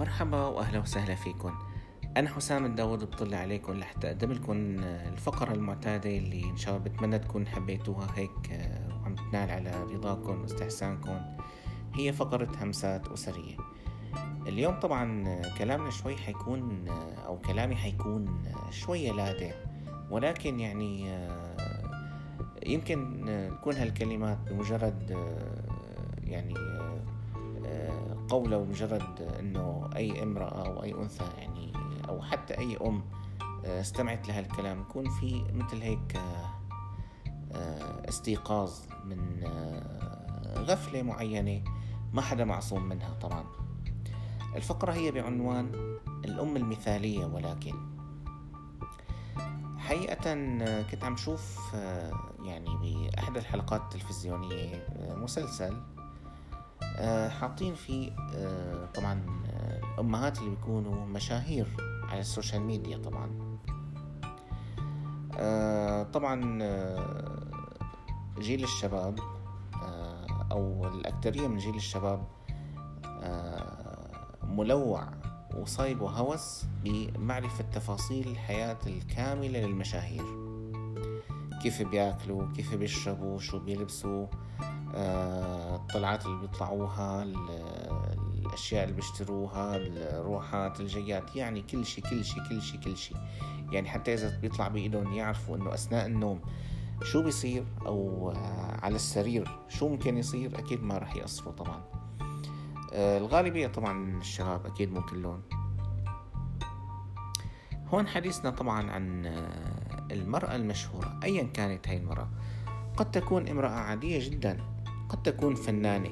مرحبا وأهلا وسهلا فيكم. أنا حسام الداود بطلع عليكم لحتى اقدم لكم الفقرة المعتادة اللي إن شاء الله بتمنى تكون حبيتوها هيك آه، وعم تنال على رضاكم واستحسانكم. هي فقرة همسات أسرية. اليوم طبعا كلامنا شوي حيكون آه، أو كلامي حيكون شوية لاذع ولكن يعني آه، يمكن تكون هالكلمات بمجرد يعني قوله ومجرد إنه أي امرأة أو أي أنثى يعني أو حتى أي أم آه، استمعت لهالكلام يكون في مثل هيك آه، آه، استيقاظ من غفلة معينة ما حدا معصوم منها طبعا. الفقرة هي بعنوان الأم المثالية ولكن. حقيقة كنت عم شوف يعني بأحد الحلقات التلفزيونية مسلسل حاطين فيه آه، طبعا الأمهات اللي بيكونوا مشاهير على السوشيال ميديا طبعا. آه، طبعا جيل الشباب أو الأكثرية من جيل الشباب ملوع وصايب وهوس بمعرفة تفاصيل الحياة الكاملة للمشاهير. كيف بياكلوا كيف بيشربوا شو بيلبسوا الطلعات اللي بيطلعوها الأشياء اللي بيشتروها الروحات الجيات يعني كل شيء كل شيء كل شيء كل شيء يعني حتى إذا بيطلع بإيدهم يعرفوا إنه أثناء النوم شو بيصير أو على السرير شو ممكن يصير أكيد ما راح يقصروا طبعا. آه، الغالبية طبعا الشباب أكيد مو كلهم هون حديثنا طبعا عن المرأة المشهورة أيا كانت هاي المرأة. قد تكون امرأة عادية جدا قد تكون فنانة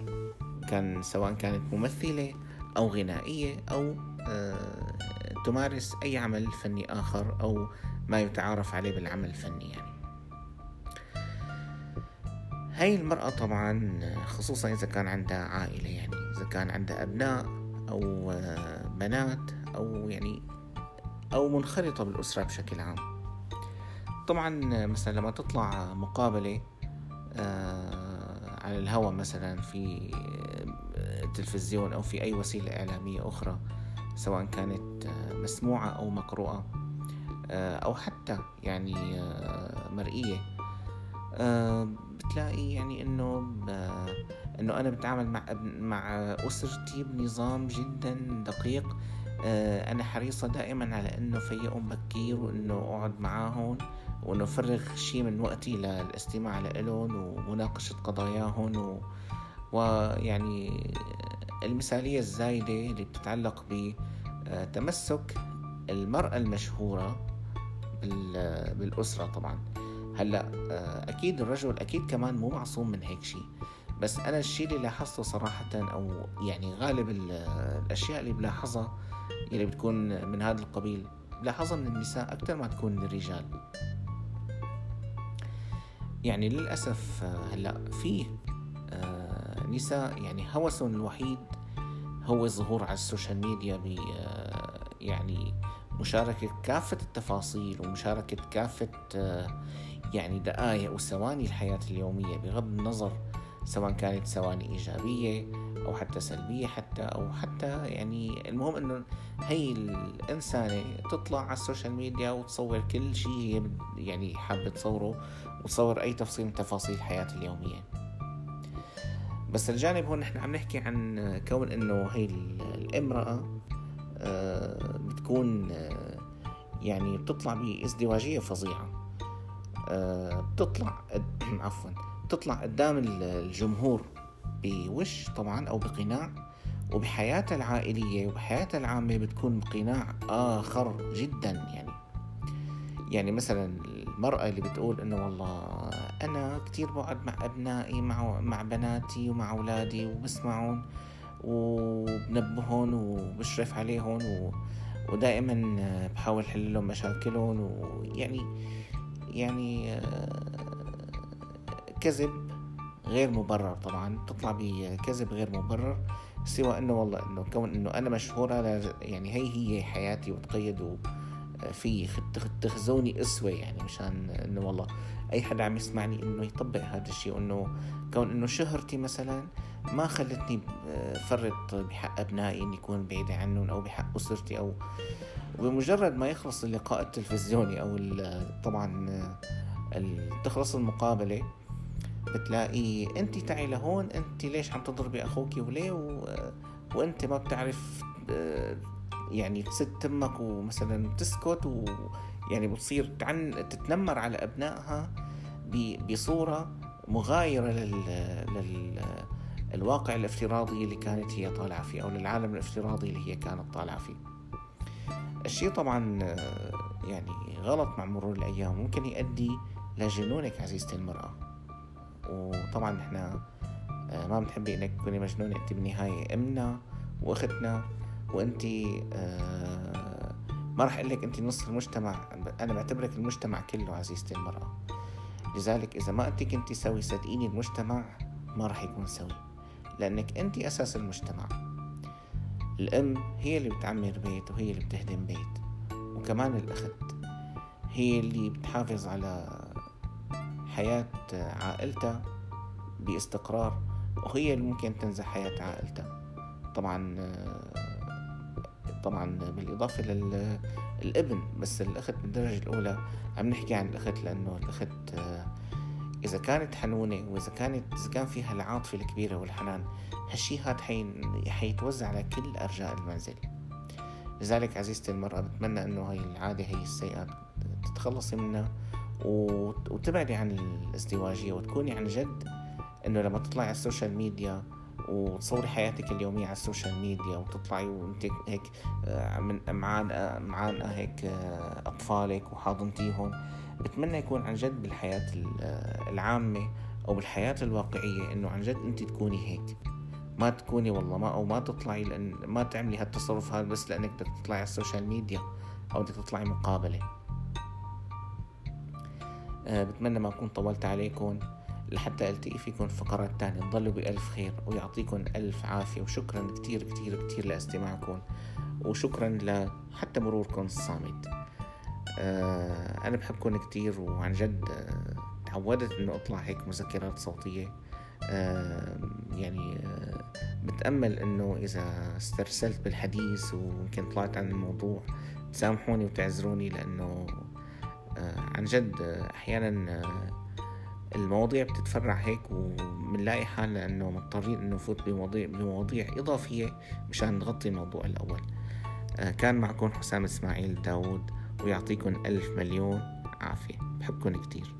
كان سواء كانت ممثلة أو غنائية أو آه، تمارس أي عمل فني آخر أو ما يتعارف عليه بالعمل الفني يعني. هاي المرأة طبعا خصوصا إذا كان عندها عائلة يعني إذا كان عندها أبناء أو آه، بنات أو يعني أو منخرطة بالأسرة بشكل عام. طبعا مثلا لما تطلع مقابلة آه، على الهواء مثلا في التلفزيون أو في أي وسيلة إعلامية أخرى سواء كانت آه، مسموعة أو مقروءة آه، أو حتى يعني مرئية بتلاقي يعني إنه إنه أنا بتعامل مع مع أسرتي بنظام جدا دقيق. أنا حريصة دائما على إنه فيقهم بكير وإنه أقعد معاهم. وانه فرغ شيء من وقتي للاستماع لهم ومناقشة قضاياهم و... ويعني المثالية الزايدة اللي بتتعلق بتمسك المرأة المشهورة بالأسرة طبعا. هلأ أكيد الرجل أكيد كمان مو معصوم من هيك شيء بس أنا الشيء اللي لاحظته صراحة أو يعني غالب الأشياء اللي بلاحظها اللي بتكون من هذا القبيل بلاحظها من النساء أكثر ما تكون من الرجال. يعني للأسف آه، هلأ في آه، نساء يعني هوسهم الوحيد هو الظهور على السوشيال ميديا ب آه، يعني مشاركة كافة التفاصيل ومشاركة كافة يعني دقائق وثواني الحياة اليومية بغض النظر سواء كانت ثواني إيجابية أو حتى سلبية حتى أو حتى يعني المهم إنه هي الإنسانة تطلع على السوشيال ميديا وتصور كل شيء هي يعني حابة تصوره وتصور أي تفصيل من تفاصيل الحياة اليومية. بس الجانب هون نحن عم نحكي عن كون إنه هي الامرأة آه، بتكون آه، يعني بتطلع بإزدواجية فظيعة. آه، بتطلع عفوا بتطلع قدام الجمهور بوش طبعا أو بقناع وبحياتها العائلية وبحياتها العامة بتكون بقناع آخر جدا يعني. يعني مثلا المرأة اللي بتقول إنه والله أنا كتير بقعد مع أبنائي مع مع بناتي ومع أولادي وبسمعهم وبنبههم وبشرف عليهم و... ودائما بحاول حل لهم مشاكلهم ويعني يعني آه، كذب غير مبرر طبعا تطلع بكذب غير مبرر سوى إنه والله إنه كون إنه أنا مشهورة يعني هي هي حياتي وتقيد في تخزوني أسوة يعني مشان إنه والله أي حدا عم يسمعني إنه يطبق هذا الشيء انه كون إنه شهرتي مثلا ما خلتني فرط بحق أبنائي إني اكون بعيدة عنهم أو بحق أسرتي أو بمجرد ما يخلص اللقاء التلفزيوني أو طبعا تخلص المقابلة بتلاقي انت تعي لهون انت ليش عم تضربي أخوك وليه؟ و... وانت ما بتعرف يعني تسد تمك ومثلا تسكت ويعني بتصير تعن تتنمر على أبنائها بصورة مغايرة لل, لل... الواقع الافتراضي اللي كانت هي طالعة فيه أو للعالم الافتراضي اللي هي كانت طالعة فيه. الشيء طبعا يعني غلط مع مرور الأيام ممكن يؤدي لجنونك عزيزتي المرأة. وطبعا نحن آه، ما بنحبي إنك تكوني مجنونة انت بالنهاية أمنا وأختنا وانت آه، ما راح أقول لك انت نص المجتمع أنا بعتبرك المجتمع كله عزيزتي المرأة. لذلك إذا ما انت كنتي سوي صدقيني المجتمع ما راح يكون سوي لأنك انت أساس المجتمع. الأم هي اللي بتعمر بيت وهي اللي بتهدم بيت وكمان الأخت هي اللي بتحافظ على حياة عائلتها باستقرار وهي اللي ممكن تنزح حياة عائلتها طبعا طبعا بالإضافة للإبن بس الأخت بالدرجة الأولى عم نحكي عن الأخت لأنه الأخت إذا كانت حنونة وإذا كانت إذا كان فيها العاطفة الكبيرة والحنان هالشي هاد حيتوزع على كل أرجاء المنزل. لذلك عزيزتي المرأة بتمنى أنه هاي العادة هي السيئة تتخلصي منها. وتبعدي عن الازدواجية وتكوني عن جد إنه لما تطلعي على السوشيال ميديا وتصوري حياتك اليومية على السوشيال ميديا وتطلعي وأنت هيك آه، من معان معان هيك آه، أطفالك وحاضنتيهم بتمنى يكون عن جد بالحياة آه، العامة أو بالحياة الواقعية إنه عن جد أنت تكوني هيك. ما تكوني والله ما أو ما تطلعي لأن ما تعملي هالتصرف هذا بس لأنك بدك تطلعي على السوشيال ميديا أو بدك تطلعي مقابلة. أه بتمنى ما أكون طولت عليكم. لحتى ألتقي فيكم في فقرات تانية. تضلوا بألف خير ويعطيكم ألف عافية. وشكرا كتير كتير كتير لأستماعكم. وشكرا لحتى مروركم الصامت. أه أنا بحبكم كتير وعن جد أه تعودت إنه أطلع هيك مذكرات صوتية. يعني بتأمل إنه إذا استرسلت بالحديث ويمكن طلعت عن الموضوع تسامحوني وتعذروني لأنه آه، عن جد أحيانا آه، المواضيع بتتفرع هيك وبنلاقي حالنا إنه مضطرين إنه نفوت بمواضيع بمواضيع إضافية مشان نغطي الموضوع الأول. كان معكم حسام إسماعيل داود ويعطيكم ألف مليون عافية. بحبكم كتير.